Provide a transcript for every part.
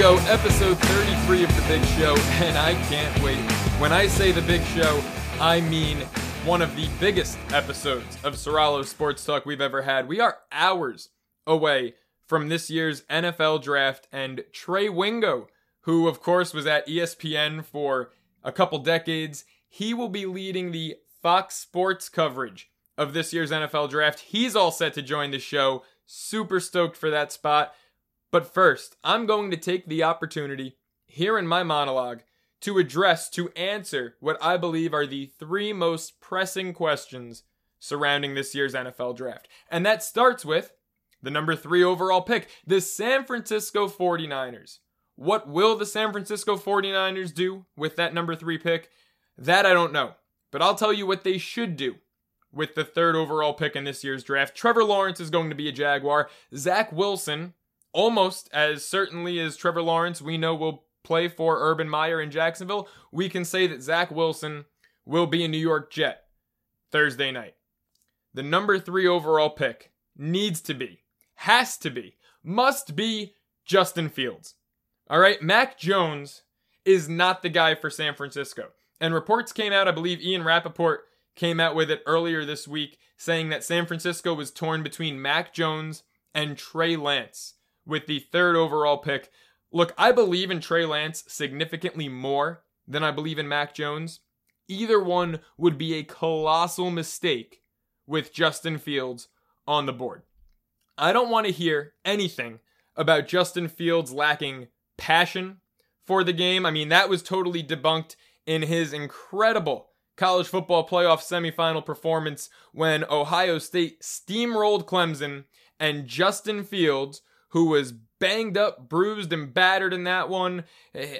Go, episode 33 of The Big Show, and I can't wait. When I say The Big Show, I mean one of the biggest episodes of Soralo Sports Talk we've ever had. We are hours away from this year's NFL draft, and Trey Wingo, who of course was at ESPN for a couple decades, he will be leading the Fox Sports coverage of this year's NFL draft. He's all set to join the show. Super stoked for that spot. But first, I'm going to take the opportunity here in my monologue to address, to answer what I believe are the three most pressing questions surrounding this year's NFL draft. And that starts with the number three overall pick, the San Francisco 49ers. What will the San Francisco 49ers do with that number three pick? That I don't know. But I'll tell you what they should do with the third overall pick in this year's draft. Trevor Lawrence is going to be a Jaguar. Zach Wilson almost as certainly as Trevor Lawrence, we know will play for Urban Meyer in Jacksonville, we can say that Zach Wilson will be a New York Jet Thursday night. The number three overall pick needs to be, has to be, must be Justin Fields. All right, Mac Jones is not the guy for San Francisco. And reports came out, I believe Ian Rapoport came out with it earlier this week, saying that San Francisco was torn between Mac Jones and Trey Lance with the third overall pick. Look, I believe in Trey Lance significantly more than I believe in Mac Jones. Either one would be a colossal mistake with Justin Fields on the board. I don't want to hear anything about Justin Fields lacking passion for the game. I mean, that was totally debunked in his incredible college football playoff semifinal performance when Ohio State steamrolled Clemson and Justin Fields who was banged up, bruised, and battered in that one.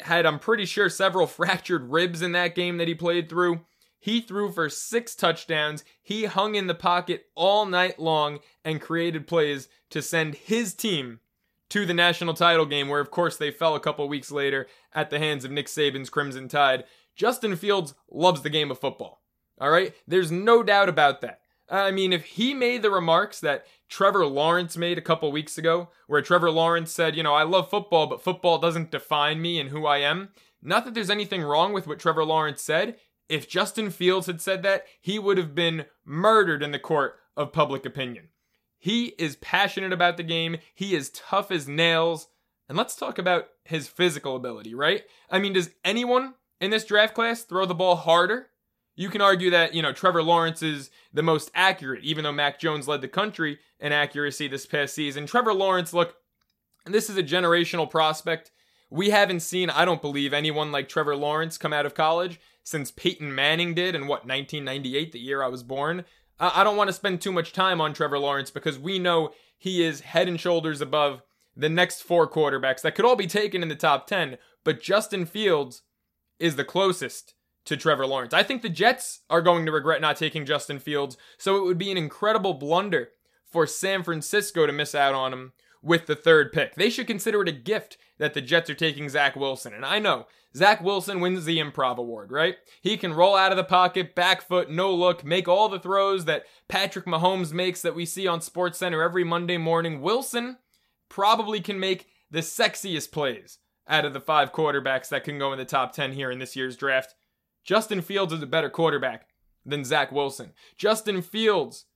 Had, I'm pretty sure, several fractured ribs in that game that he played through. He threw for six touchdowns. He hung in the pocket all night long and created plays to send his team to the national title game, where, of course, they fell a couple weeks later at the hands of Nick Saban's Crimson Tide. Justin Fields loves the game of football. All right? There's no doubt about that. Uh, I mean, if he made the remarks that Trevor Lawrence made a couple weeks ago, where Trevor Lawrence said, you know, I love football, but football doesn't define me and who I am. Not that there's anything wrong with what Trevor Lawrence said. If Justin Fields had said that, he would have been murdered in the court of public opinion. He is passionate about the game, he is tough as nails. And let's talk about his physical ability, right? I mean, does anyone in this draft class throw the ball harder you can argue that, you know, Trevor Lawrence is the most accurate, even though Mac Jones led the country in accuracy this past season. Trevor Lawrence, look, this is a generational prospect. We haven't seen, I don't believe, anyone like Trevor Lawrence come out of college since Peyton Manning did in what, 1998, the year I was born. I don't want to spend too much time on Trevor Lawrence because we know he is head and shoulders above the next four quarterbacks that could all be taken in the top 10, but Justin Fields is the closest to Trevor Lawrence. I think the Jets are going to regret not taking Justin Fields, so it would be an incredible blunder for San Francisco to miss out on him with the third pick. They should consider it a gift that the Jets are taking Zach Wilson. And I know Zach Wilson wins the improv award, right? He can roll out of the pocket, back foot, no look, make all the throws that Patrick Mahomes makes that we see on Sports Center every Monday morning. Wilson probably can make the sexiest plays out of the five quarterbacks that can go in the top 10 here in this year's draft. Justin Fields is a better quarterback than Zach Wilson. Justin Fields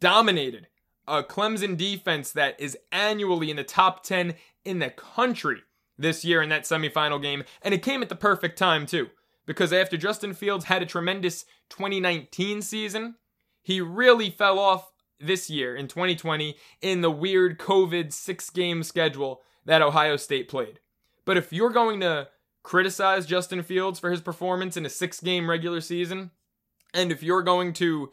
dominated a Clemson defense that is annually in the top 10 in the country this year in that semifinal game. And it came at the perfect time, too, because after Justin Fields had a tremendous 2019 season, he really fell off this year in 2020 in the weird COVID six game schedule that Ohio State played. But if you're going to criticize Justin Fields for his performance in a six game regular season, and if you're going to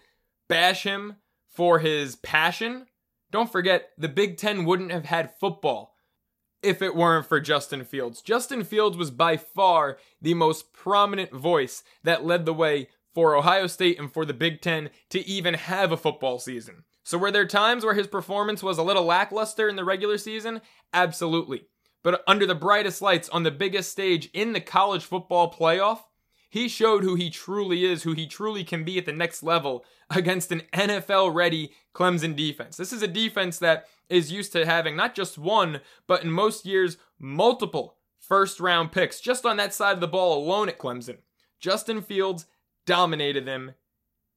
bash him for his passion, Don't forget, the Big Ten wouldn't have had football if it weren't for Justin Fields. Justin Fields was by far the most prominent voice that led the way for Ohio State and for the Big Ten to even have a football season. So, were there times where his performance was a little lackluster in the regular season? Absolutely. But under the brightest lights on the biggest stage in the college football playoff, he showed who he truly is, who he truly can be at the next level against an NFL ready Clemson defense. This is a defense that is used to having not just one, but in most years, multiple first round picks just on that side of the ball alone at Clemson. Justin Fields dominated them.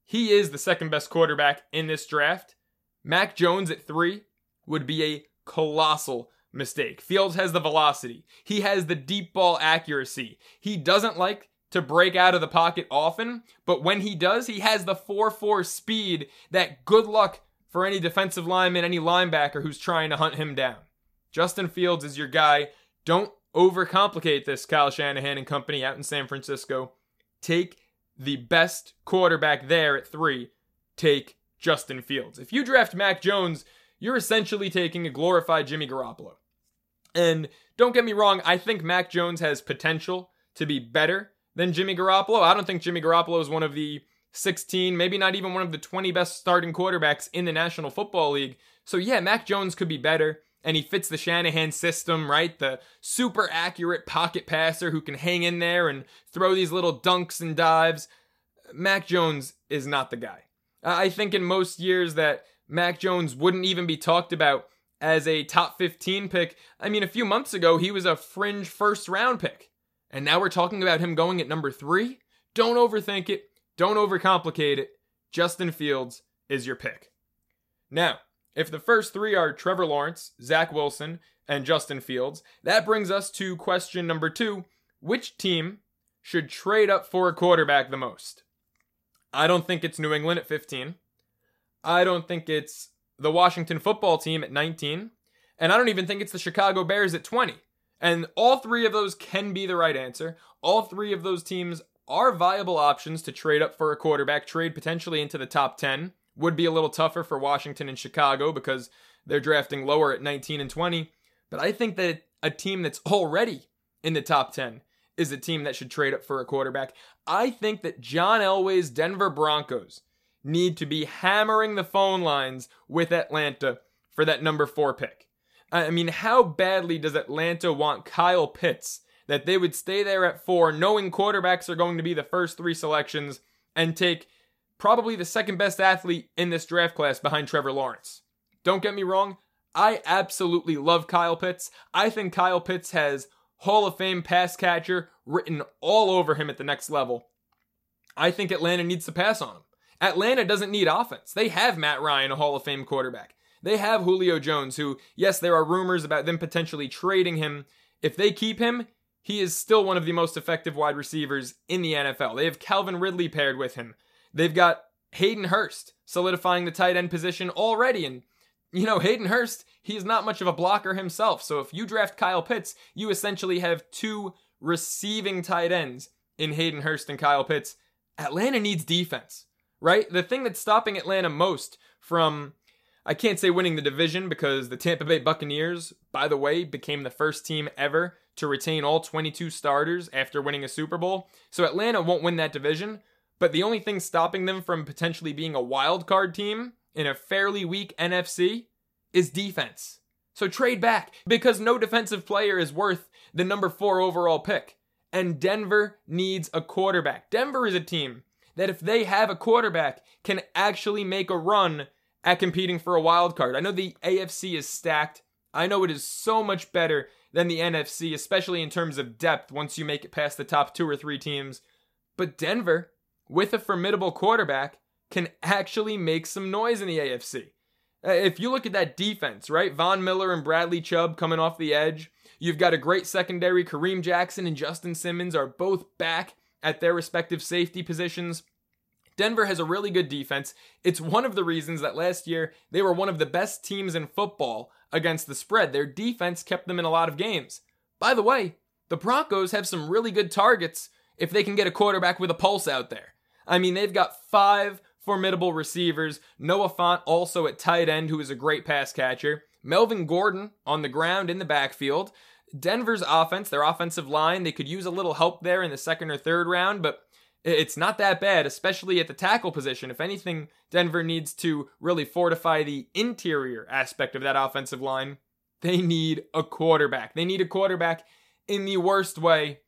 He is the second best quarterback in this draft. Mac Jones at three would be a colossal mistake. Fields has the velocity, he has the deep ball accuracy. He doesn't like to break out of the pocket often, but when he does, he has the 4 4 speed that good luck for any defensive lineman, any linebacker who's trying to hunt him down. Justin Fields is your guy. Don't overcomplicate this, Kyle Shanahan and company out in San Francisco. Take the best quarterback there at three. Take Justin Fields. If you draft Mac Jones, you're essentially taking a glorified Jimmy Garoppolo. And don't get me wrong, I think Mac Jones has potential to be better than Jimmy Garoppolo. I don't think Jimmy Garoppolo is one of the 16, maybe not even one of the 20 best starting quarterbacks in the National Football League. So yeah, Mac Jones could be better and he fits the Shanahan system, right? The super accurate pocket passer who can hang in there and throw these little dunks and dives. Mac Jones is not the guy. I think in most years that Mac Jones wouldn't even be talked about as a top 15 pick. I mean, a few months ago, he was a fringe first round pick. And now we're talking about him going at number three? Don't overthink it. Don't overcomplicate it. Justin Fields is your pick. Now, if the first three are Trevor Lawrence, Zach Wilson, and Justin Fields, that brings us to question number two Which team should trade up for a quarterback the most? I don't think it's New England at 15. I don't think it's the Washington football team at 19. And I don't even think it's the Chicago Bears at 20. And all three of those can be the right answer. All three of those teams are viable options to trade up for a quarterback, trade potentially into the top 10. Would be a little tougher for Washington and Chicago because they're drafting lower at 19 and 20. But I think that a team that's already in the top 10 is a team that should trade up for a quarterback. I think that John Elway's Denver Broncos need to be hammering the phone lines with Atlanta for that number four pick. I mean, how badly does Atlanta want Kyle Pitts that they would stay there at four, knowing quarterbacks are going to be the first three selections, and take probably the second best athlete in this draft class behind Trevor Lawrence? Don't get me wrong, I absolutely love Kyle Pitts. I think Kyle Pitts has Hall of Fame pass catcher written all over him at the next level. I think Atlanta needs to pass on him. Atlanta doesn't need offense. They have Matt Ryan, a Hall of Fame quarterback. They have Julio Jones, who, yes, there are rumors about them potentially trading him. If they keep him, he is still one of the most effective wide receivers in the NFL. They have Calvin Ridley paired with him. They've got Hayden Hurst solidifying the tight end position already. And, you know, Hayden Hurst, he's not much of a blocker himself. So if you draft Kyle Pitts, you essentially have two receiving tight ends in Hayden Hurst and Kyle Pitts. Atlanta needs defense, right? The thing that's stopping Atlanta most from I can't say winning the division because the Tampa Bay Buccaneers, by the way, became the first team ever to retain all 22 starters after winning a Super Bowl. So Atlanta won't win that division, but the only thing stopping them from potentially being a wild card team in a fairly weak NFC is defense. So trade back because no defensive player is worth the number 4 overall pick. And Denver needs a quarterback. Denver is a team that if they have a quarterback can actually make a run at competing for a wild card. I know the AFC is stacked. I know it is so much better than the NFC, especially in terms of depth once you make it past the top two or three teams. But Denver, with a formidable quarterback, can actually make some noise in the AFC. Uh, if you look at that defense, right? Von Miller and Bradley Chubb coming off the edge. You've got a great secondary. Kareem Jackson and Justin Simmons are both back at their respective safety positions. Denver has a really good defense. It's one of the reasons that last year they were one of the best teams in football against the spread. Their defense kept them in a lot of games. By the way, the Broncos have some really good targets if they can get a quarterback with a pulse out there. I mean, they've got five formidable receivers. Noah Fant also at tight end, who is a great pass catcher. Melvin Gordon on the ground in the backfield. Denver's offense, their offensive line, they could use a little help there in the second or third round, but it's not that bad, especially at the tackle position. If anything, Denver needs to really fortify the interior aspect of that offensive line. They need a quarterback. They need a quarterback in the worst way.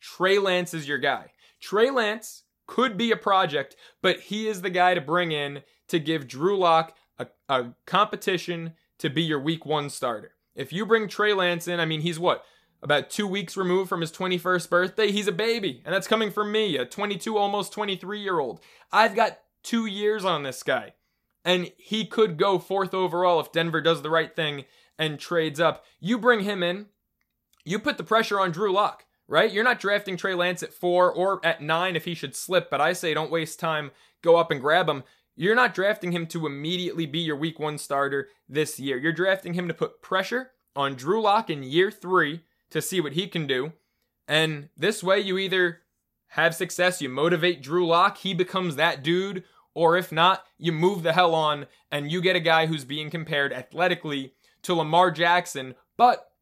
Trey Lance is your guy. Trey Lance could be a project, but he is the guy to bring in to give Drew Lock a, a competition to be your week one starter. If you bring Trey Lance in, I mean, he's what? About two weeks removed from his 21st birthday. He's a baby. And that's coming from me, a 22, almost 23 year old. I've got two years on this guy. And he could go fourth overall if Denver does the right thing and trades up. You bring him in, you put the pressure on Drew Lock right? You're not drafting Trey Lance at four or at nine if he should slip, but I say don't waste time, go up and grab him. You're not drafting him to immediately be your week one starter this year. You're drafting him to put pressure on Drew Lock in year three to see what he can do. And this way, you either have success, you motivate Drew Lock, he becomes that dude, or if not, you move the hell on and you get a guy who's being compared athletically to Lamar Jackson, but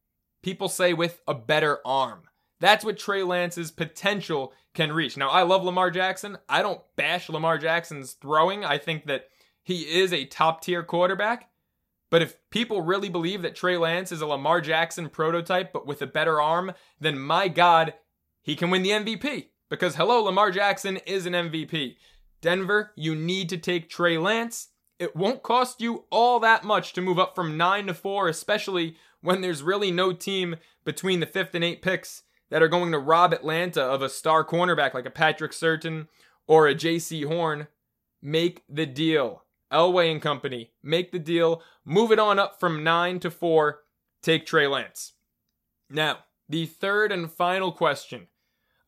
people say with a better arm. That's what Trey Lance's potential can reach. Now, I love Lamar Jackson. I don't bash Lamar Jackson's throwing. I think that he is a top tier quarterback. But if people really believe that Trey Lance is a Lamar Jackson prototype, but with a better arm, then my God, he can win the MVP. Because hello, Lamar Jackson is an MVP. Denver, you need to take Trey Lance. It won't cost you all that much to move up from 9 to 4, especially when there's really no team between the 5th and 8 picks that are going to rob Atlanta of a star cornerback like a Patrick Surtain or a Jaycee Horn, make the deal. Elway and company, make the deal. Move it on up from nine to four. Take Trey Lance. Now, the third and final question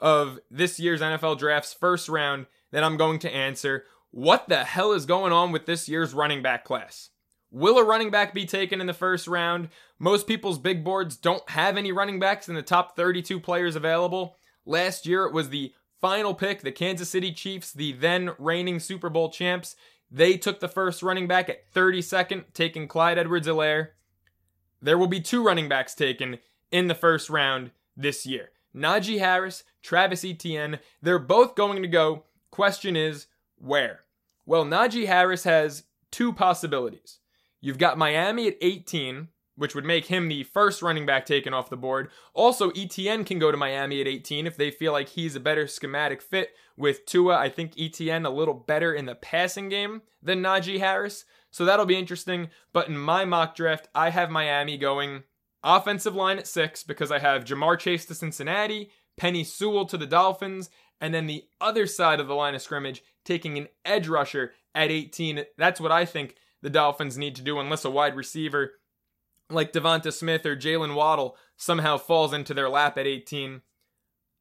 of this year's NFL Draft's first round that I'm going to answer what the hell is going on with this year's running back class? Will a running back be taken in the first round? Most people's big boards don't have any running backs in the top 32 players available. Last year, it was the final pick, the Kansas City Chiefs, the then reigning Super Bowl champs. They took the first running back at 32nd, taking Clyde Edwards Helaire. There will be two running backs taken in the first round this year Najee Harris, Travis Etienne. They're both going to go. Question is, where? Well, Najee Harris has two possibilities. You've got Miami at 18, which would make him the first running back taken off the board. Also, Etienne can go to Miami at 18 if they feel like he's a better schematic fit with Tua. I think Etienne a little better in the passing game than Najee Harris. So that'll be interesting. But in my mock draft, I have Miami going offensive line at six because I have Ja'Marr Chase to Cincinnati, Penei Sewell to the Dolphins, and then the other side of the line of scrimmage taking an edge rusher at 18. That's what I think the Dolphins need to do unless a wide receiver like Devonta Smith or Jaylen Waddle somehow falls into their lap at 18.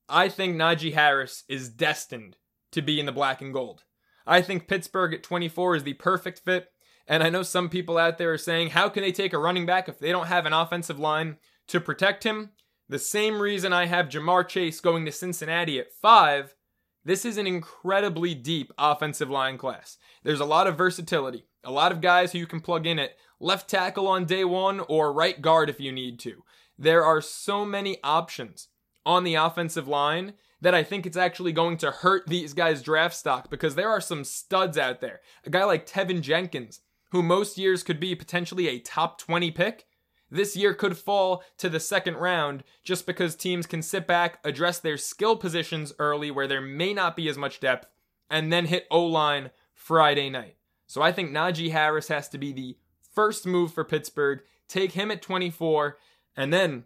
I think Najee Harris is destined to be in the black and gold. I think Pittsburgh at 24 is the perfect fit. And I know some people out there are saying, how can they take a running back if they don't have an offensive line to protect him? The same reason I have Ja'Marr Chase going to Cincinnati at five. This is an incredibly deep offensive line class. There's a lot of versatility. A lot of guys who you can plug in at left tackle on day one or right guard if you need to. There are so many options on the offensive line that I think it's actually going to hurt these guys' draft stock because there are some studs out there. A guy like Teven Jenkins, who most years could be potentially a top 20 pick, this year could fall to the second round just because teams can sit back, address their skill positions early where there may not be as much depth, and then hit O line Friday night. So I think Najee Harris has to be the first move for Pittsburgh. Take him at 24, and then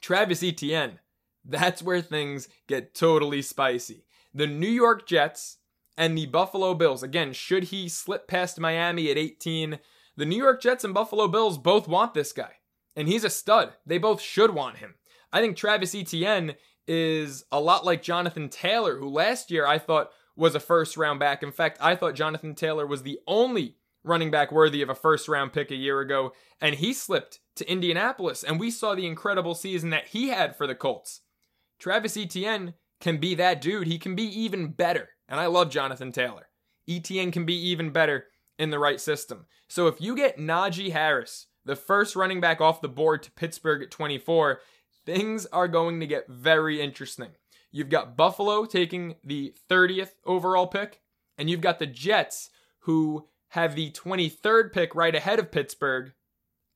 Travis Etienne. That's where things get totally spicy. The New York Jets and the Buffalo Bills. Again, should he slip past Miami at 18? The New York Jets and Buffalo Bills both want this guy, and he's a stud. They both should want him. I think Travis Etienne is a lot like Jonathan Taylor, who last year I thought was a first round back. In fact, I thought Jonathan Taylor was the only running back worthy of a first round pick a year ago, and he slipped to Indianapolis, and we saw the incredible season that he had for the Colts. Travis Etienne can be that dude. He can be even better. And I love Jonathan Taylor. Etienne can be even better in the right system. So if you get Najee Harris, the first running back off the board to Pittsburgh at 24, things are going to get very interesting. You've got Buffalo taking the 30th overall pick, and you've got the Jets who have the 23rd pick right ahead of Pittsburgh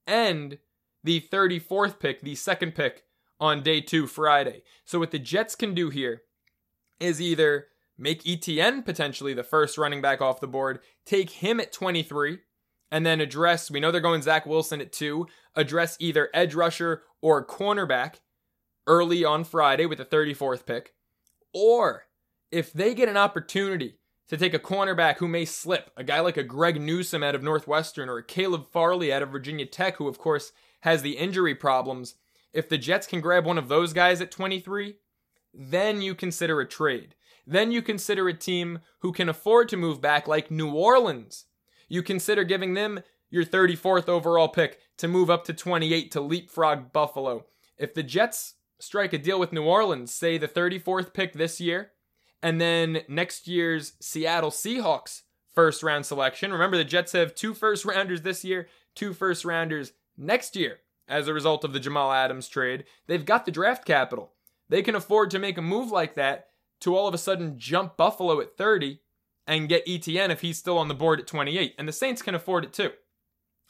and the 34th pick, the second pick on day two, Friday. So, what the Jets can do here is either make Etienne potentially the first running back off the board, take him at 23, and then address, we know they're going Zach Wilson at two, address either edge rusher or cornerback early on Friday with the 34th pick. Or if they get an opportunity to take a cornerback who may slip, a guy like a Greg Newsome out of Northwestern or a Caleb Farley out of Virginia Tech, who of course has the injury problems, if the Jets can grab one of those guys at 23, then you consider a trade. Then you consider a team who can afford to move back, like New Orleans. You consider giving them your 34th overall pick to move up to 28 to leapfrog Buffalo. If the Jets strike a deal with New Orleans, say the 34th pick this year, and then next year's Seattle Seahawks first round selection. Remember, the Jets have two first rounders this year, two first rounders next year as a result of the Jamal Adams trade. They've got the draft capital. They can afford to make a move like that to all of a sudden jump Buffalo at 30 and get Etienne if he's still on the board at 28. And the Saints can afford it too.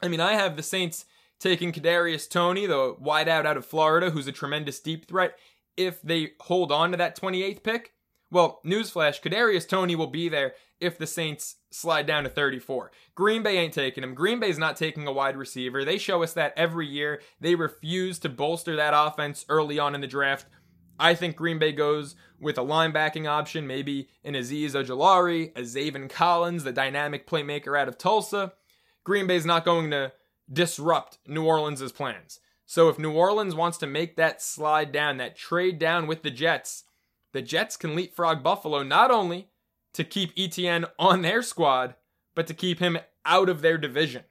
I mean, I have the Saints taking Kadarius Toney, the wideout out of Florida, who's a tremendous deep threat, if they hold on to that 28th pick. Well, newsflash, Kadarius Toney will be there if the Saints slide down to 34. Green Bay ain't taking him. Green Bay's not taking a wide receiver. They show us that every year. They refuse to bolster that offense early on in the draft. I think Green Bay goes with a linebacking option, maybe an Azeez Ojulari, a Zaven Collins, the dynamic playmaker out of Tulsa. Green Bay's not going to disrupt New Orleans' plans. So if New Orleans wants to make that slide down, that trade down with the Jets, the Jets can leapfrog Buffalo not only to keep Etienne on their squad, but to keep him out of their division.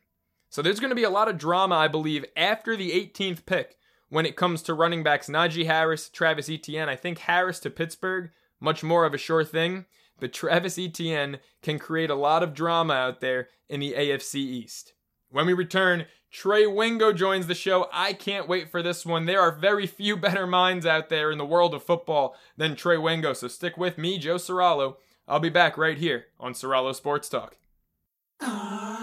So there's going to be a lot of drama, I believe, after the 18th pick when it comes to running backs Najee Harris, Travis Etienne. I think Harris to Pittsburgh, much more of a sure thing, but Travis Etienne can create a lot of drama out there in the AFC East. When we return, Trey Wingo joins the show. I can't wait for this one. There are very few better minds out there in the world of football than Trey Wingo, so stick with me, Joe Serralo. I'll be back right here on Serralo Sports Talk. Ah.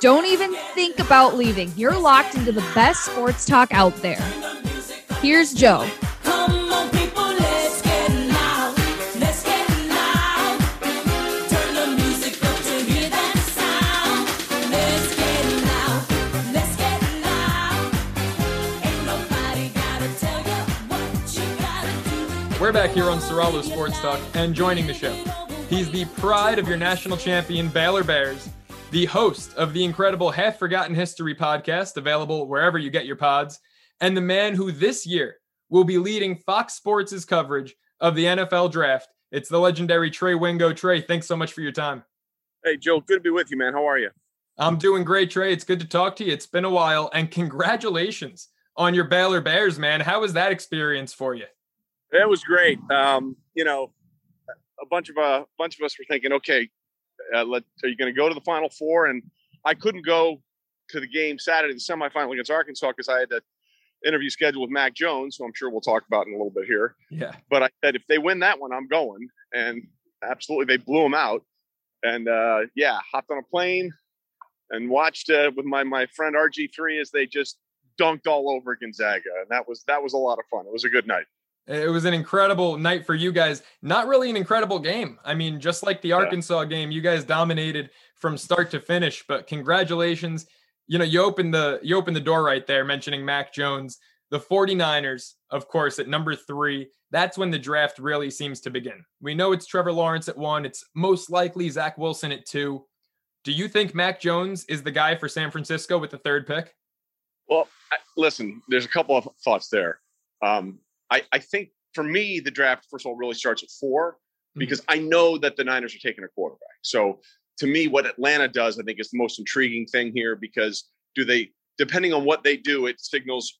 Don't even think about leaving. You're locked into the best sports talk out there. Here's Joe. We're back here on Serralo Sports Talk, and joining the show, he's the pride of your national champion Baylor Bears, the host of the incredible Half Forgotten History podcast, available wherever you get your pods, and the man who this year will be leading Fox Sports' coverage of the NFL draft. It's the legendary Trey Wingo. Trey, thanks so much for your time. Hey, Joe, good to be with you, man. How are you? I'm doing great, Trey. It's good to talk to you. It's been a while, and congratulations on your Baylor Bears, man. How was that experience for you? It was great. Um, you know, a bunch of a uh, bunch of us were thinking, okay, uh, let, are you going to go to the Final Four? And I couldn't go to the game Saturday, the semifinal against Arkansas, because I had to interview scheduled with Mac Jones, who I'm sure we'll talk about in a little bit here. Yeah. But I said if they win that one, I'm going, and absolutely they blew them out. And uh, yeah, hopped on a plane and watched uh, with my my friend RG3 as they just dunked all over Gonzaga, and that was that was a lot of fun. It was a good night. It was an incredible night for you guys. Not really an incredible game. I mean, just like the Arkansas yeah. game, you guys dominated from start to finish. But congratulations. You know, you opened the you opened the door right there mentioning Mac Jones. The 49ers, of course, at number 3. That's when the draft really seems to begin. We know it's Trevor Lawrence at 1. It's most likely Zach Wilson at 2. Do you think Mac Jones is the guy for San Francisco with the third pick? Well, listen, there's a couple of thoughts there. Um, I, I think for me, the draft, first of all, really starts at four mm-hmm. because I know that the Niners are taking a quarterback. So to me, what Atlanta does, I think, is the most intriguing thing here because do they, depending on what they do, it signals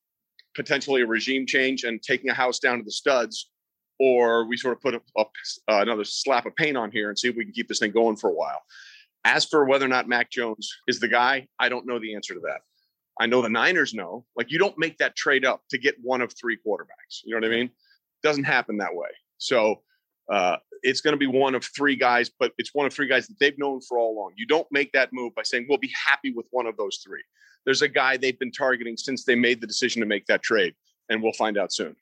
potentially a regime change and taking a house down to the studs, or we sort of put a, a, uh, another slap of paint on here and see if we can keep this thing going for a while. As for whether or not Mac Jones is the guy, I don't know the answer to that. I know the Niners know. Like you don't make that trade up to get one of three quarterbacks. You know what I mean? Doesn't happen that way. So uh, it's going to be one of three guys, but it's one of three guys that they've known for all along. You don't make that move by saying we'll be happy with one of those three. There's a guy they've been targeting since they made the decision to make that trade, and we'll find out soon.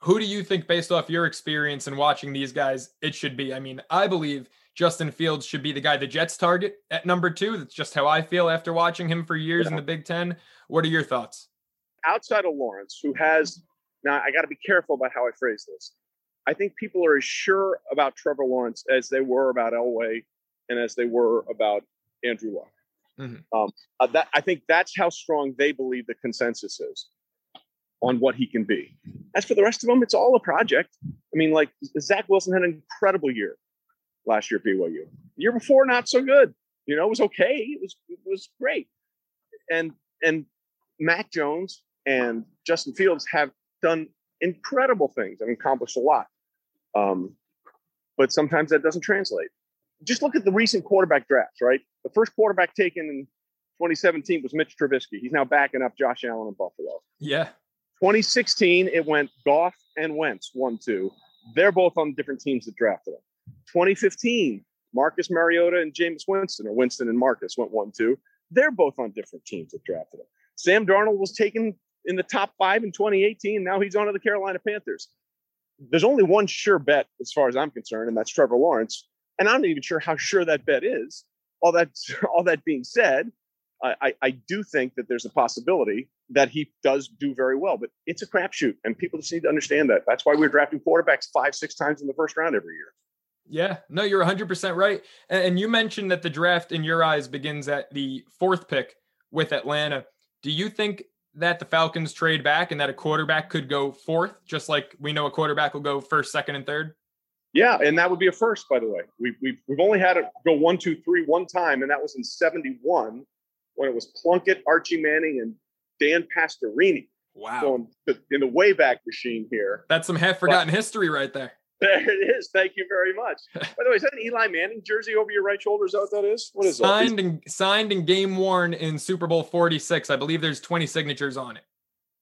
Who do you think, based off your experience and watching these guys, it should be? I mean, I believe Justin Fields should be the guy the Jets target at number two. That's just how I feel after watching him for years yeah. in the Big Ten. What are your thoughts? Outside of Lawrence, who has now, I got to be careful about how I phrase this. I think people are as sure about Trevor Lawrence as they were about Elway and as they were about Andrew Luck. Mm-hmm. Um, uh, that I think that's how strong they believe the consensus is on what he can be. As for the rest of them, it's all a project. I mean, like Zach Wilson had an incredible year last year at BYU. The year before, not so good. You know, it was okay. It was it was great. And and Mac Jones and Justin Fields have done incredible things and accomplished a lot. Um, but sometimes that doesn't translate. Just look at the recent quarterback drafts, right? The first quarterback taken in 2017 was Mitch Trubisky. He's now backing up Josh Allen in Buffalo. Yeah. 2016, it went Goff and Wentz, one, two. They're both on different teams that drafted them. 2015, Marcus Mariota and Jameis Winston, or Winston and Marcus went one, two. They're both on different teams that drafted them. Sam Darnold was taken in the top five in 2018. Now he's on to the Carolina Panthers. There's only one sure bet as far as I'm concerned, and that's Trevor Lawrence. And I'm not even sure how sure that bet is. All that, all that being said, I, I do think that there's a possibility that he does do very well, but it's a crapshoot, and people just need to understand that. That's why we're drafting quarterbacks five, six times in the first round every year. Yeah, no, you're 100% right. And you mentioned that the draft, in your eyes, begins at the fourth pick with Atlanta. Do you think that the Falcons trade back and that a quarterback could go fourth, just like we know a quarterback will go first, second, and third? Yeah, and that would be a first, by the way. We've, we've, we've only had it go one, two, three one time, and that was in 71 when it was Plunkett, Archie Manning, and Dan Pastorini. Wow. Going in the Wayback Machine here. That's some half forgotten history right there. There it is. Thank you very much. By the way, is that an Eli Manning jersey over your right shoulder? Is that what that is? What is signed that? and signed and game worn in Super Bowl 46. I believe there's 20 signatures on it.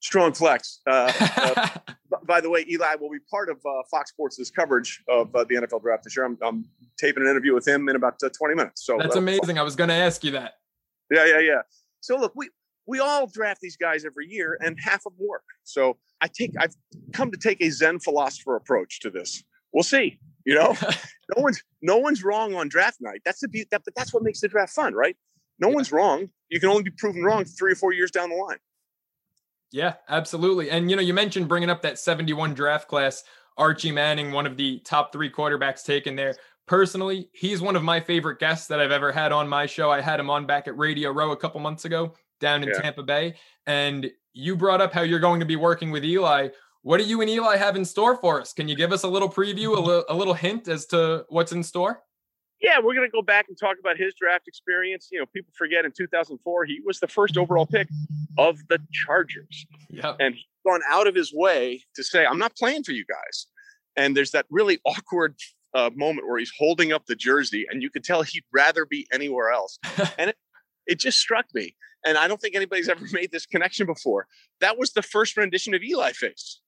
Strong flex. Uh, uh, by the way, Eli will be part of uh, Fox Sports' coverage of uh, the NFL draft this year. I'm, I'm, taping an interview with him in about uh, 20 minutes. So that's amazing. I was going to ask you that. Yeah, yeah, yeah. So look, we we all draft these guys every year, and half of them work. So I take I've come to take a Zen philosopher approach to this. We'll see. You know, no one's no one's wrong on draft night. That's the be- that, but that's what makes the draft fun, right? No yeah. one's wrong. You can only be proven wrong three or four years down the line. Yeah, absolutely. And you know, you mentioned bringing up that 71 draft class. Archie Manning, one of the top three quarterbacks taken there. Personally, he's one of my favorite guests that I've ever had on my show. I had him on back at Radio Row a couple months ago down in yeah. Tampa Bay. And you brought up how you're going to be working with Eli. What do you and Eli have in store for us? Can you give us a little preview, a, li- a little hint as to what's in store? Yeah, we're going to go back and talk about his draft experience. You know, people forget in 2004, he was the first overall pick of the Chargers. Yeah. And he's gone out of his way to say, I'm not playing for you guys. And there's that really awkward uh, moment where he's holding up the jersey, and you could tell he'd rather be anywhere else. and it, it just struck me. And I don't think anybody's ever made this connection before. That was the first rendition of Eli face,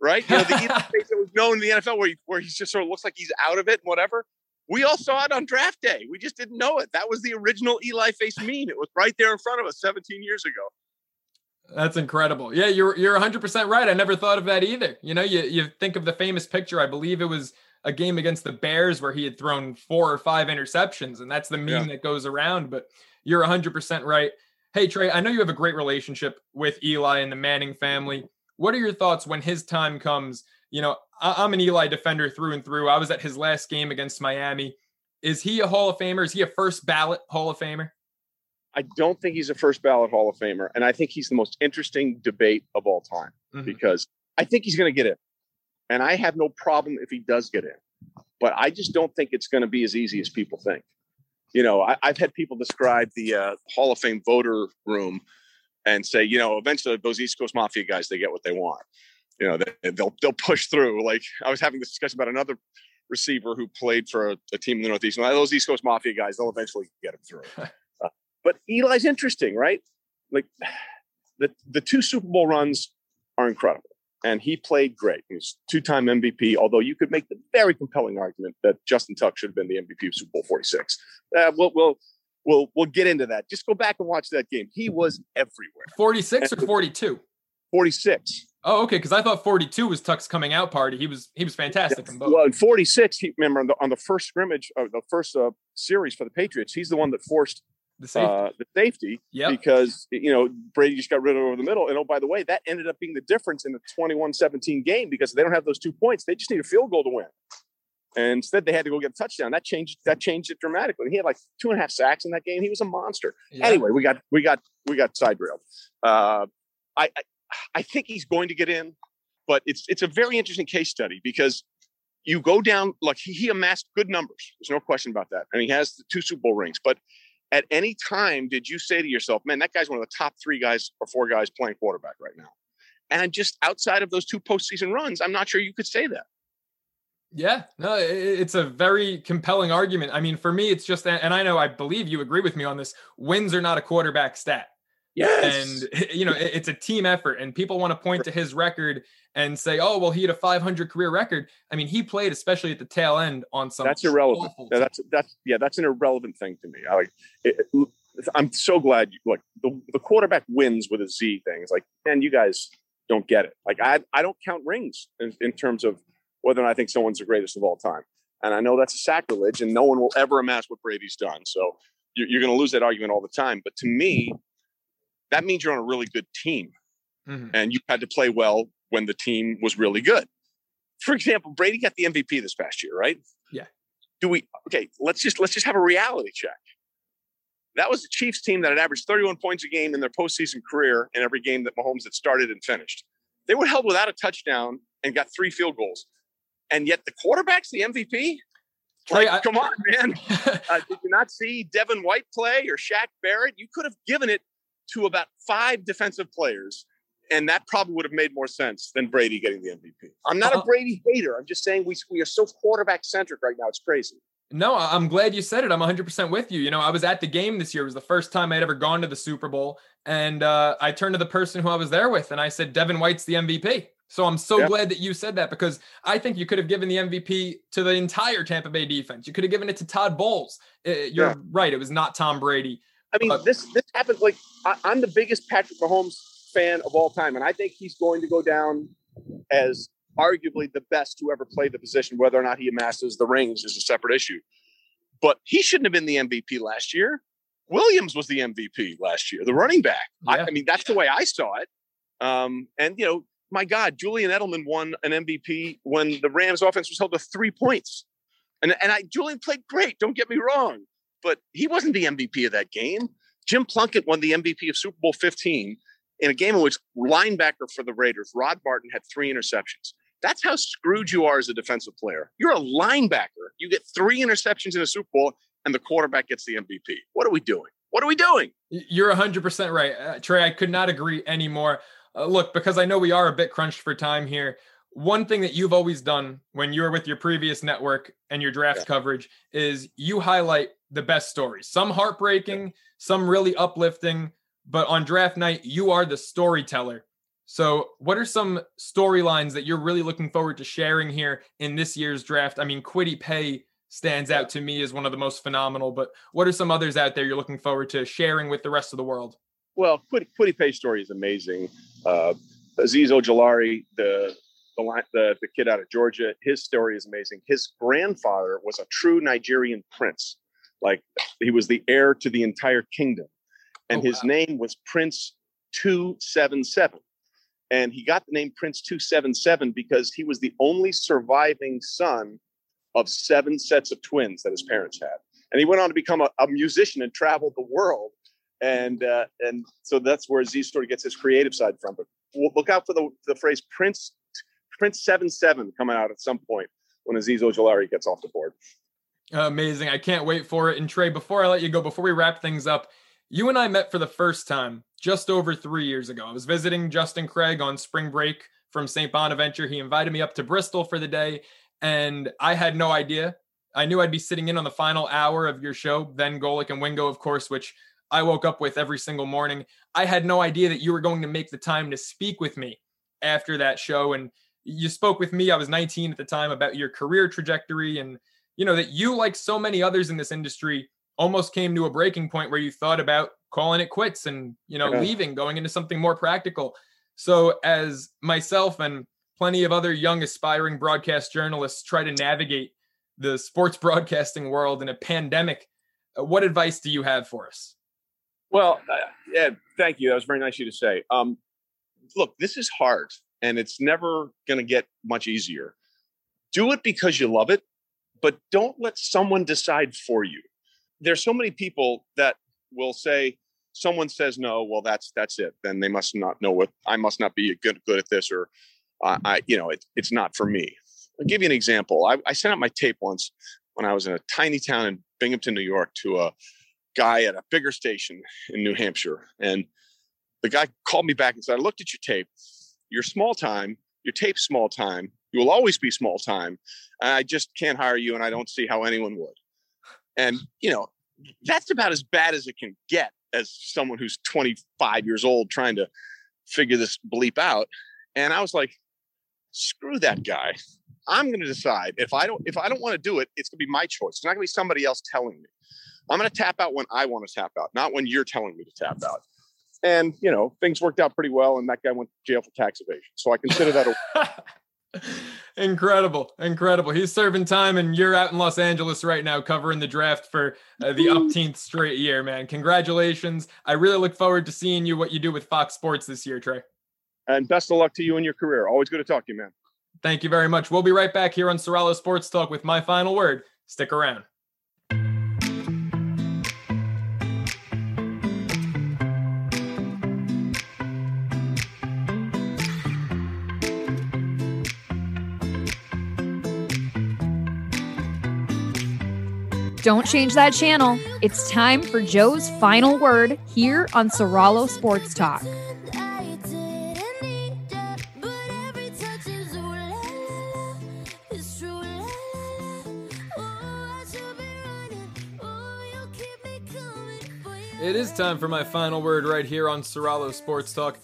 right? You know, the Eli face that was known in the NFL where, he, where he just sort of looks like he's out of it and whatever. We all saw it on draft day. We just didn't know it. That was the original Eli face meme. It was right there in front of us 17 years ago. That's incredible. Yeah, you're you're 100% right. I never thought of that either. You know, you you think of the famous picture, I believe it was a game against the Bears where he had thrown four or five interceptions, and that's the meme yeah. that goes around. But you're 100% right. Hey, Trey, I know you have a great relationship with Eli and the Manning family. What are your thoughts when his time comes? You know, I'm an Eli defender through and through. I was at his last game against Miami. Is he a Hall of Famer? Is he a first ballot Hall of Famer? I don't think he's a first ballot Hall of Famer. And I think he's the most interesting debate of all time mm-hmm. because I think he's going to get in. And I have no problem if he does get in. But I just don't think it's going to be as easy as people think. You know, I, have had people describe the uh, Hall of Fame voter room and say, you know, eventually those East Coast Mafia guys, they get what they want. You know, they, they'll they'll push through. Like I was having this discussion about another receiver who played for a, a team in the Northeast. And those East Coast Mafia guys, they'll eventually get him through. uh, but Eli's interesting, right? Like the the two Super Bowl runs are incredible and he played great. He's two-time MVP. Although you could make the very compelling argument that Justin Tuck should have been the MVP of Super Bowl 46. Uh, we'll, we'll we'll we'll get into that. Just go back and watch that game. He was everywhere. 46 or 42? 46. Oh, okay. Because I thought 42 was Tuck's coming out party. He was he was fantastic yeah. in both. Well, in 46, he remember on the, on the first scrimmage, uh, the first uh, series for the Patriots, he's the one that forced the safety, uh, the safety yep. because you know Brady just got rid of over the middle. And oh, by the way, that ended up being the difference in the 21-17 game because they don't have those two points. They just need a field goal to win. And instead, they had to go get a touchdown. That changed. That changed it dramatically. He had like two and a half sacks in that game. He was a monster. Yeah. Anyway, we got we got we got side railed. Uh, I, I I think he's going to get in, but it's it's a very interesting case study because you go down like he, he amassed good numbers. There's no question about that, and he has the two Super Bowl rings. But at any time did you say to yourself, man, that guy's one of the top three guys or four guys playing quarterback right now? And just outside of those two postseason runs, I'm not sure you could say that. Yeah, no, it's a very compelling argument. I mean, for me, it's just, and I know I believe you agree with me on this wins are not a quarterback stat. Yes. And, you know, it's a team effort, and people want to point to his record and say, oh, well, he had a 500 career record. I mean, he played, especially at the tail end, on some. That's irrelevant. Yeah, that's, that's, yeah, that's an irrelevant thing to me. I like, it, I'm so glad you, like, the, the quarterback wins with a Z thing. It's like, man, you guys don't get it. Like, I, I don't count rings in, in terms of whether or not I think someone's the greatest of all time. And I know that's a sacrilege, and no one will ever amass what Brady's done. So you're, you're going to lose that argument all the time. But to me, that means you're on a really good team. Mm-hmm. And you had to play well when the team was really good. For example, Brady got the MVP this past year, right? Yeah. Do we okay, let's just let's just have a reality check. That was the Chiefs team that had averaged 31 points a game in their postseason career in every game that Mahomes had started and finished. They were held without a touchdown and got three field goals. And yet the quarterback's the MVP? Like, I, come on, man. uh, did you not see Devin White play or Shaq Barrett? You could have given it to about five defensive players, and that probably would have made more sense than Brady getting the MVP. I'm not uh-huh. a Brady hater. I'm just saying we we are so quarterback centric right now. It's crazy. No, I'm glad you said it. I'm 100% with you. You know, I was at the game this year. It was the first time I'd ever gone to the Super Bowl. And uh, I turned to the person who I was there with and I said, Devin White's the MVP. So I'm so glad that you said that because I think you could have given the MVP to the entire Tampa Bay defense. You could have given it to Todd Bowles. You're yeah. right. It was not Tom Brady. I mean, this this happens. Like I, I'm the biggest Patrick Mahomes fan of all time, and I think he's going to go down as arguably the best to ever play the position. Whether or not he amasses the rings is a separate issue. But he shouldn't have been the MVP last year. Williams was the MVP last year, the running back. Yeah. I, I, mean, that's the way I saw it. Um, and you know, my God, Julian Edelman won an MVP when the Rams offense was held to three points. And, and I Julian played great, don't get me wrong but he wasn't the MVP of that game. Jim Plunkett won the MVP of Super Bowl 15 in a game in which linebacker for the Raiders, Rod Martin, had three interceptions. That's how screwed you are as a defensive player. You're a linebacker. You get three interceptions in a Super Bowl, and the quarterback gets the MVP. What are we doing? What are we doing? You're 100% right. Uh, Trey, I could not agree anymore. Uh, look, because I know we are a bit crunched for time here. One thing that you've always done when you were with your previous network and your draft yeah. coverage is you highlight the best stories. Some heartbreaking, some really uplifting, but on draft night, you are the storyteller. So, what are some storylines that you're really looking forward to sharing here in this year's draft? I mean, Kwity Paye stands out to me as one of the most phenomenal, but what are some others out there you're looking forward to sharing with the rest of the world? Well, Kwity Paye's story is amazing. Uh, Azeez Ojulari, the the, the, the kid out of Georgia, his story is amazing. His grandfather was a true Nigerian prince like he was the heir to the entire kingdom. And oh, his wow. name was Prince 277. And he got the name Prince 277 because he was the only surviving son of seven sets of twins that his parents had. And he went on to become a, a musician and traveled the world. And uh, and so that's where Z story gets his creative side from. But look out for the, the phrase Prince Prince seven seven coming out at some point when Azeez Ojulari gets off the board. Amazing. I can't wait for it. And Trey, before I let you go, before we wrap things up, you and I met for the first time just over three years ago. I was visiting Justin Craig on spring break from St. Bonaventure. He invited me up to Bristol for the day, and I had no idea. I knew I'd be sitting in on the final hour of your show, then Golic and Wingo, of course, which I woke up with every single morning. I had no idea that you were going to make the time to speak with me after that show. And you spoke with me, I was 19 at the time, about your career trajectory and, you know, that you, like so many others in this industry, almost came to a breaking point where you thought about calling it quits and, you know, yeah. leaving, going into something more practical. So, as myself and plenty of other young aspiring broadcast journalists try to navigate the sports broadcasting world in a pandemic, uh, what advice do you have for us? Well, uh, yeah, thank you. That was very nice of you to say. Um, look, this is hard and it's never going to get much easier. Do it because you love it, but don't let someone decide for you. There's so many people that will say, someone says no, well, that's that's it. Then they must not know what I must not be good good at this, or uh, I, you know, it, it's not for me. I'll give you an example. I, I sent out my tape once when I was in a tiny town in Binghamton, New York, to a guy at a bigger station in New Hampshire. And the guy called me back and said, I looked at your tape. You're small time. Your tape's small time. You will always be small time. I just can't hire you, and I don't see how anyone would. And, you know, that's about as bad as it can get as someone who's 25 years old trying to figure this bleep out. And I was like, screw that guy. I'm going to decide if I don't if I don't want to do it, it's going to be my choice. It's not going to be somebody else telling me. I'm going to tap out when I want to tap out, not when you're telling me to tap out. And, you know, things worked out pretty well. And that guy went to jail for tax evasion. So I consider that a. incredible. Incredible. He's serving time, and you're out in Los Angeles right now covering the draft for uh, the upteenth straight year, man. Congratulations. I really look forward to seeing you what you do with Fox Sports this year, Trey. And best of luck to you in your career. Always good to talk to you, man. Thank you very much. We'll be right back here on Soralo Sports Talk with my final word. Stick around. Don't change that channel. It's time for Joe's final word here on Soralo Sports Talk. It is time for my final word right here on Soralo Sports Talk.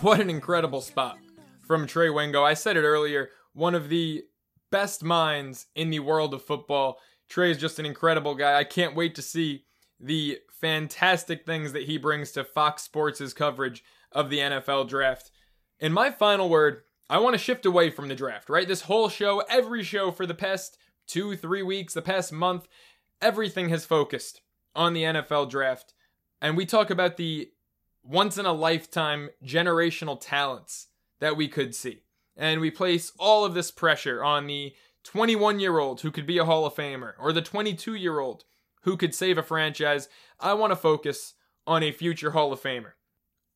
What an incredible spot from Trey Wingo. I said it earlier, one of the best minds in the world of football. Trey is just an incredible guy. I can't wait to see the fantastic things that he brings to Fox Sports' coverage of the NFL draft. In my final word, I want to shift away from the draft, right? This whole show, every show for the past two, three weeks, the past month, everything has focused on the NFL draft. And we talk about the once in a lifetime generational talents that we could see. And we place all of this pressure on the 21 year old who could be a Hall of Famer or the 22 year old who could save a franchise, I want to focus on a future Hall of Famer.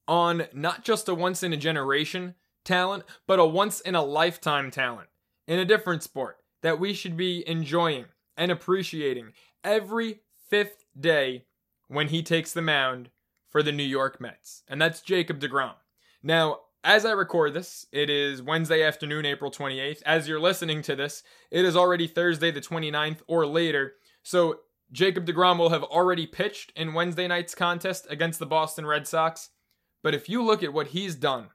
On not just a once in a generation talent, but a once in a lifetime talent in a different sport that we should be enjoying and appreciating every fifth day when he takes the mound for the New York Mets. And that's Jacob DeGrom. Now, as I record this, it is Wednesday afternoon, April 28th. As you're listening to this, it is already Thursday the 29th or later. So Jacob DeGrom will have already pitched in Wednesday night's contest against the Boston Red Sox. But if you look at what he's done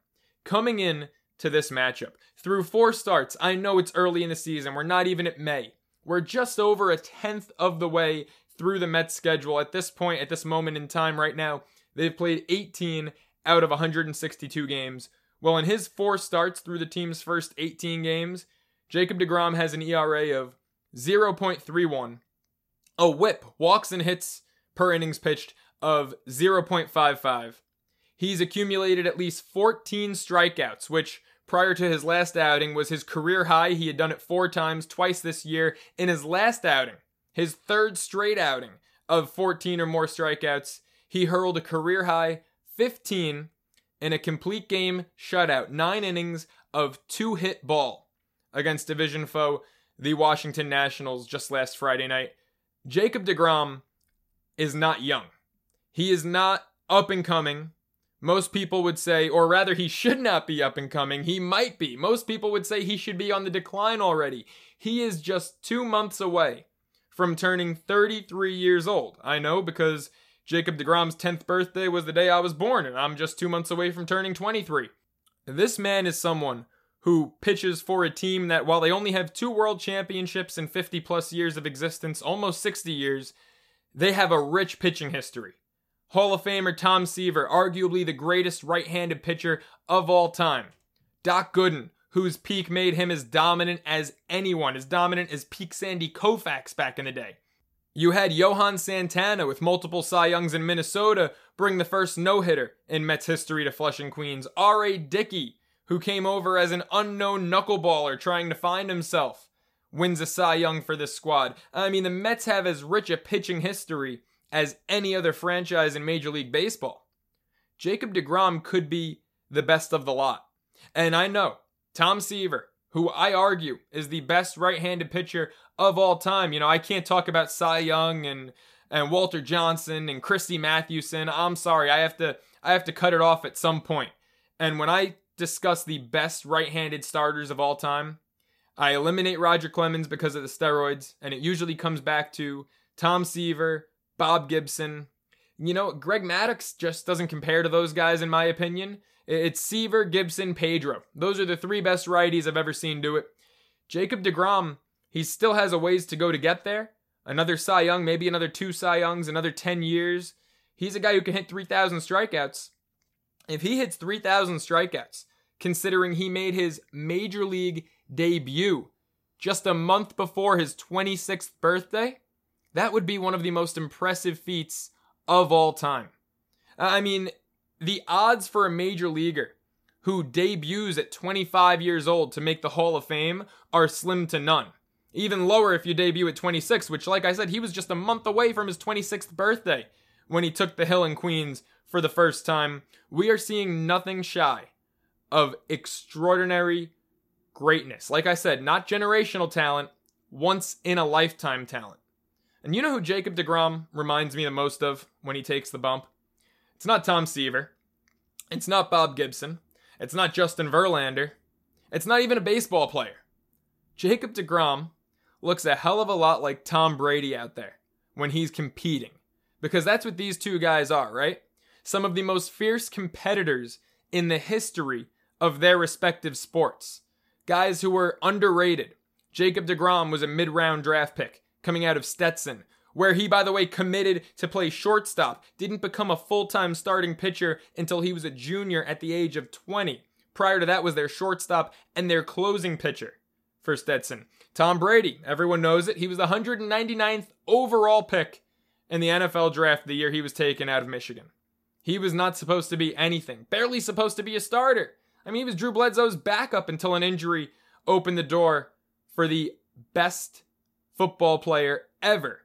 coming in to this matchup, through four starts, I know it's early in the season. We're not even at May. We're just over a tenth of the way through the Mets schedule at this point, at this moment in time right now. They've played 18 out of 162 games. Well, in his four starts through the team's first 18 games, Jacob DeGrom has an ERA of 0.31, a whip, walks and hits per innings pitched of 0.55. He's accumulated at least 14 strikeouts, which prior to his last outing was his career high. He had done it four times, twice this year. In his last outing, his third straight outing of 14 or more strikeouts, he hurled a career high 15 in a complete game shutout, nine innings of two hit ball against division foe, the Washington Nationals, just last Friday night. Jacob DeGrom is not young. He is not up and coming. Most people would say, or rather, he should not be up and coming. He might be. Most people would say he should be on the decline already. He is just two months away from turning 33 years old. I know because Jacob DeGrom's 10th birthday was the day I was born, and I'm just two months away from turning 23. This man is someone who pitches for a team that, while they only have two world championships in 50 plus years of existence, almost 60 years, they have a rich pitching history. Hall of Famer Tom Seaver, arguably the greatest right handed pitcher of all time. Doc Gooden, whose peak made him as dominant as anyone, as dominant as peak Sandy Koufax back in the day. You had Johan Santana with multiple Cy Youngs in Minnesota bring the first no hitter in Mets history to Flushing Queens. R.A. Dickey, who came over as an unknown knuckleballer trying to find himself, wins a Cy Young for this squad. I mean, the Mets have as rich a pitching history as any other franchise in Major League Baseball. Jacob DeGrom could be the best of the lot. And I know Tom Seaver, who I argue is the best right-handed pitcher of all time. You know, I can't talk about Cy Young and and Walter Johnson and Christy Mathewson. I'm sorry, I have to I have to cut it off at some point. And when I discuss the best right-handed starters of all time, I eliminate Roger Clemens because of the steroids, and it usually comes back to Tom Seaver, Bob Gibson. You know, Greg Maddux just doesn't compare to those guys in my opinion. It's Seaver, Gibson, Pedro. Those are the three best righties I've ever seen do it. Jacob DeGrom, he still has a ways to go to get there. Another Cy Young, maybe another two Cy Youngs, another 10 years. He's a guy who can hit 3,000 strikeouts. If he hits 3,000 strikeouts, considering he made his major league debut just a month before his 26th birthday, that would be one of the most impressive feats of all time. I mean, the odds for a major leaguer who debuts at 25 years old to make the Hall of Fame are slim to none. Even lower if you debut at 26, which, like I said, he was just a month away from his 26th birthday when he took the hill in Queens for the first time. We are seeing nothing shy of extraordinary greatness. Like I said, not generational talent, once in a lifetime talent. And you know who Jacob DeGrom reminds me the most of when he takes the bump? It's not Tom Seaver. It's not Bob Gibson. It's not Justin Verlander. It's not even a baseball player. Jacob DeGrom looks a hell of a lot like Tom Brady out there when he's competing. Because that's what these two guys are, right? Some of the most fierce competitors in the history of their respective sports. Guys who were underrated. Jacob DeGrom was a mid round draft pick coming out of Stetson, where he, by the way, committed to play shortstop, didn't become a full time starting pitcher until he was a junior at the age of 20. Prior to that was their shortstop and their closing pitcher for Stetson. Tom Brady, everyone knows it. He was the 199th overall pick in the NFL draft the year he was taken out of Michigan. He was not supposed to be anything, barely supposed to be a starter. I mean, he was Drew Bledsoe's backup until an injury opened the door for the best football player ever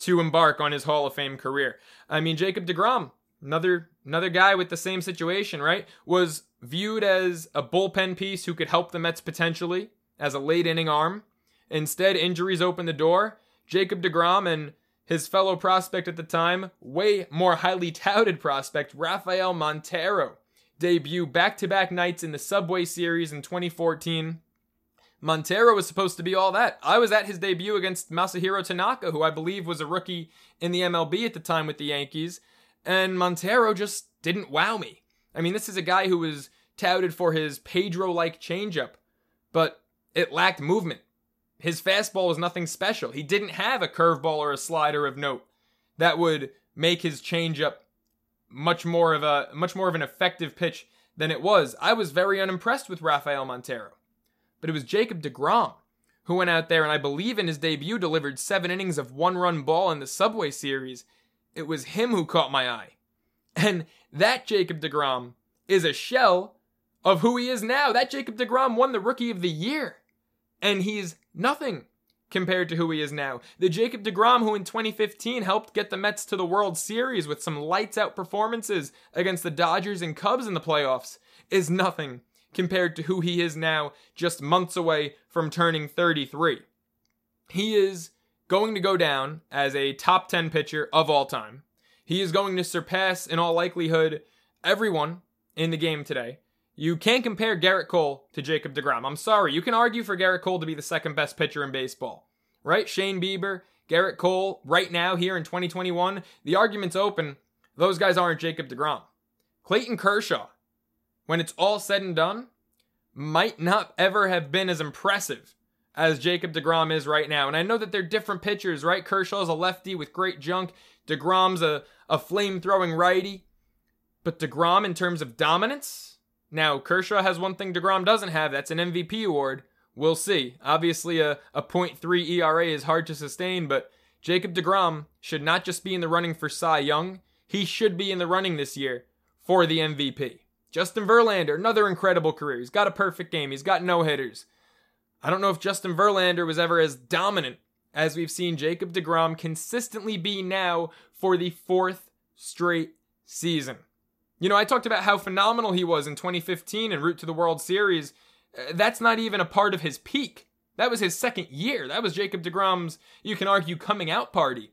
to embark on his Hall of Fame career. I mean, Jacob DeGrom, another another guy with the same situation, right? Was viewed as a bullpen piece who could help the Mets potentially as a late inning arm. Instead, injuries opened the door. Jacob DeGrom and his fellow prospect at the time, way more highly touted prospect, Rafael Montero, debut back to back nights in the Subway Series in 2014. Montero was supposed to be all that. I was at his debut against Masahiro Tanaka, who I believe was a rookie in the MLB at the time with the Yankees, and Montero just didn't wow me. I mean, this is a guy who was touted for his Pedro like changeup, but it lacked movement. His fastball was nothing special. He didn't have a curveball or a slider of note that would make his changeup much more of a much more of an effective pitch than it was. I was very unimpressed with Rafael Montero. But it was Jacob DeGrom who went out there and I believe in his debut delivered 7 innings of one-run ball in the Subway series. It was him who caught my eye. And that Jacob DeGrom is a shell of who he is now. That Jacob DeGrom won the rookie of the year. And he's nothing compared to who he is now. The Jacob DeGrom who in 2015 helped get the Mets to the World Series with some lights out performances against the Dodgers and Cubs in the playoffs is nothing compared to who he is now just months away from turning 33. He is going to go down as a top 10 pitcher of all time. He is going to surpass, in all likelihood, everyone in the game today. You can't compare Gerrit Cole to Jacob DeGrom. I'm sorry. You can argue for Gerrit Cole to be the second best pitcher in baseball, right? Shane Bieber, Gerrit Cole, right now here in 2021, the argument's open. Those guys aren't Jacob DeGrom. Clayton Kershaw, when it's all said and done, might not ever have been as impressive as Jacob DeGrom is right now. And I know that they're different pitchers, right? Kershaw's a lefty with great junk. DeGrom's a, a flame throwing righty. But DeGrom, in terms of dominance, now Kershaw has one thing DeGrom doesn't have that's an MVP award. We'll see. Obviously, a, a 0.3 ERA is hard to sustain, but Jacob DeGrom should not just be in the running for Cy Young, he should be in the running this year for the MVP. Justin Verlander, another incredible career. He's got a perfect game, he's got no hitters. I don't know if Justin Verlander was ever as dominant as we've seen Jacob DeGrom consistently be now for the fourth straight season. You know, I talked about how phenomenal he was in 2015 en route to the World Series. Uh, that's not even a part of his peak. That was his second year. That was Jacob DeGrom's, you can argue, coming out party.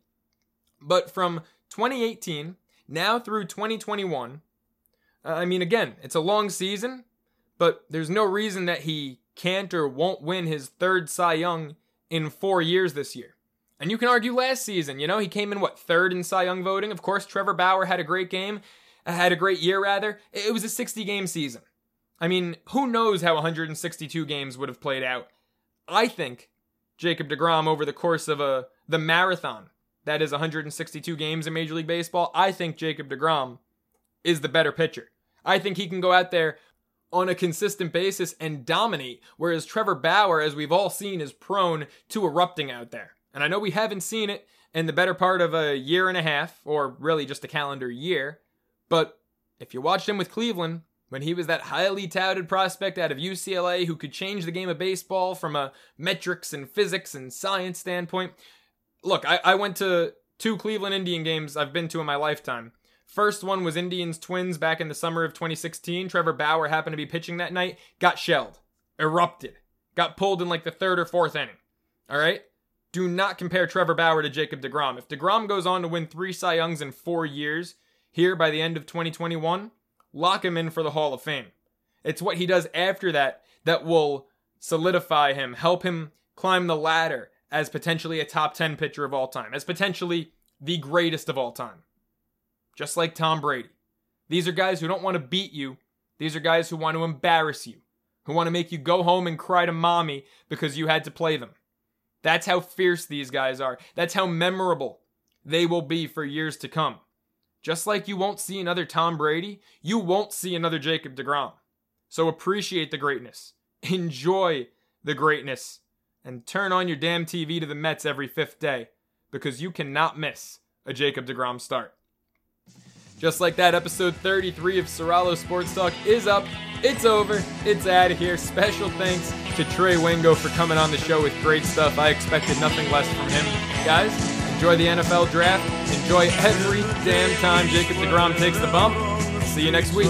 But from 2018 now through 2021, uh, I mean, again, it's a long season, but there's no reason that he can't or won't win his third Cy Young in four years this year. And you can argue last season, you know, he came in what third in Cy Young voting. Of course, Trevor Bauer had a great game, uh, had a great year rather. It was a 60 game season. I mean, who knows how 162 games would have played out? I think Jacob DeGrom over the course of a the marathon that is 162 games in Major League Baseball, I think Jacob DeGrom is the better pitcher. I think he can go out there on a consistent basis and dominate, whereas Trevor Bauer, as we've all seen, is prone to erupting out there. And I know we haven't seen it in the better part of a year and a half, or really just a calendar year, but if you watched him with Cleveland, when he was that highly touted prospect out of UCLA who could change the game of baseball from a metrics and physics and science standpoint. Look, I, I went to two Cleveland Indian games I've been to in my lifetime. First one was Indians Twins back in the summer of 2016. Trevor Bauer happened to be pitching that night, got shelled, erupted, got pulled in like the third or fourth inning. All right? Do not compare Trevor Bauer to Jacob DeGrom. If DeGrom goes on to win three Cy Youngs in four years here by the end of 2021, lock him in for the Hall of Fame. It's what he does after that that will solidify him, help him climb the ladder as potentially a top 10 pitcher of all time, as potentially the greatest of all time just like Tom Brady. These are guys who don't want to beat you. These are guys who want to embarrass you, who want to make you go home and cry to mommy because you had to play them. That's how fierce these guys are. That's how memorable they will be for years to come. Just like you won't see another Tom Brady, you won't see another Jacob DeGrom. So appreciate the greatness, enjoy the greatness, and turn on your damn TV to the Mets every fifth day because you cannot miss a Jacob DeGrom start. Just like that, episode 33 of Soralo Sports Talk is up. It's over. It's out of here. Special thanks to Trey Wingo for coming on the show with great stuff. I expected nothing less from him. Guys, enjoy the NFL draft. Enjoy every damn time Jacob DeGrom takes the bump. See you next week.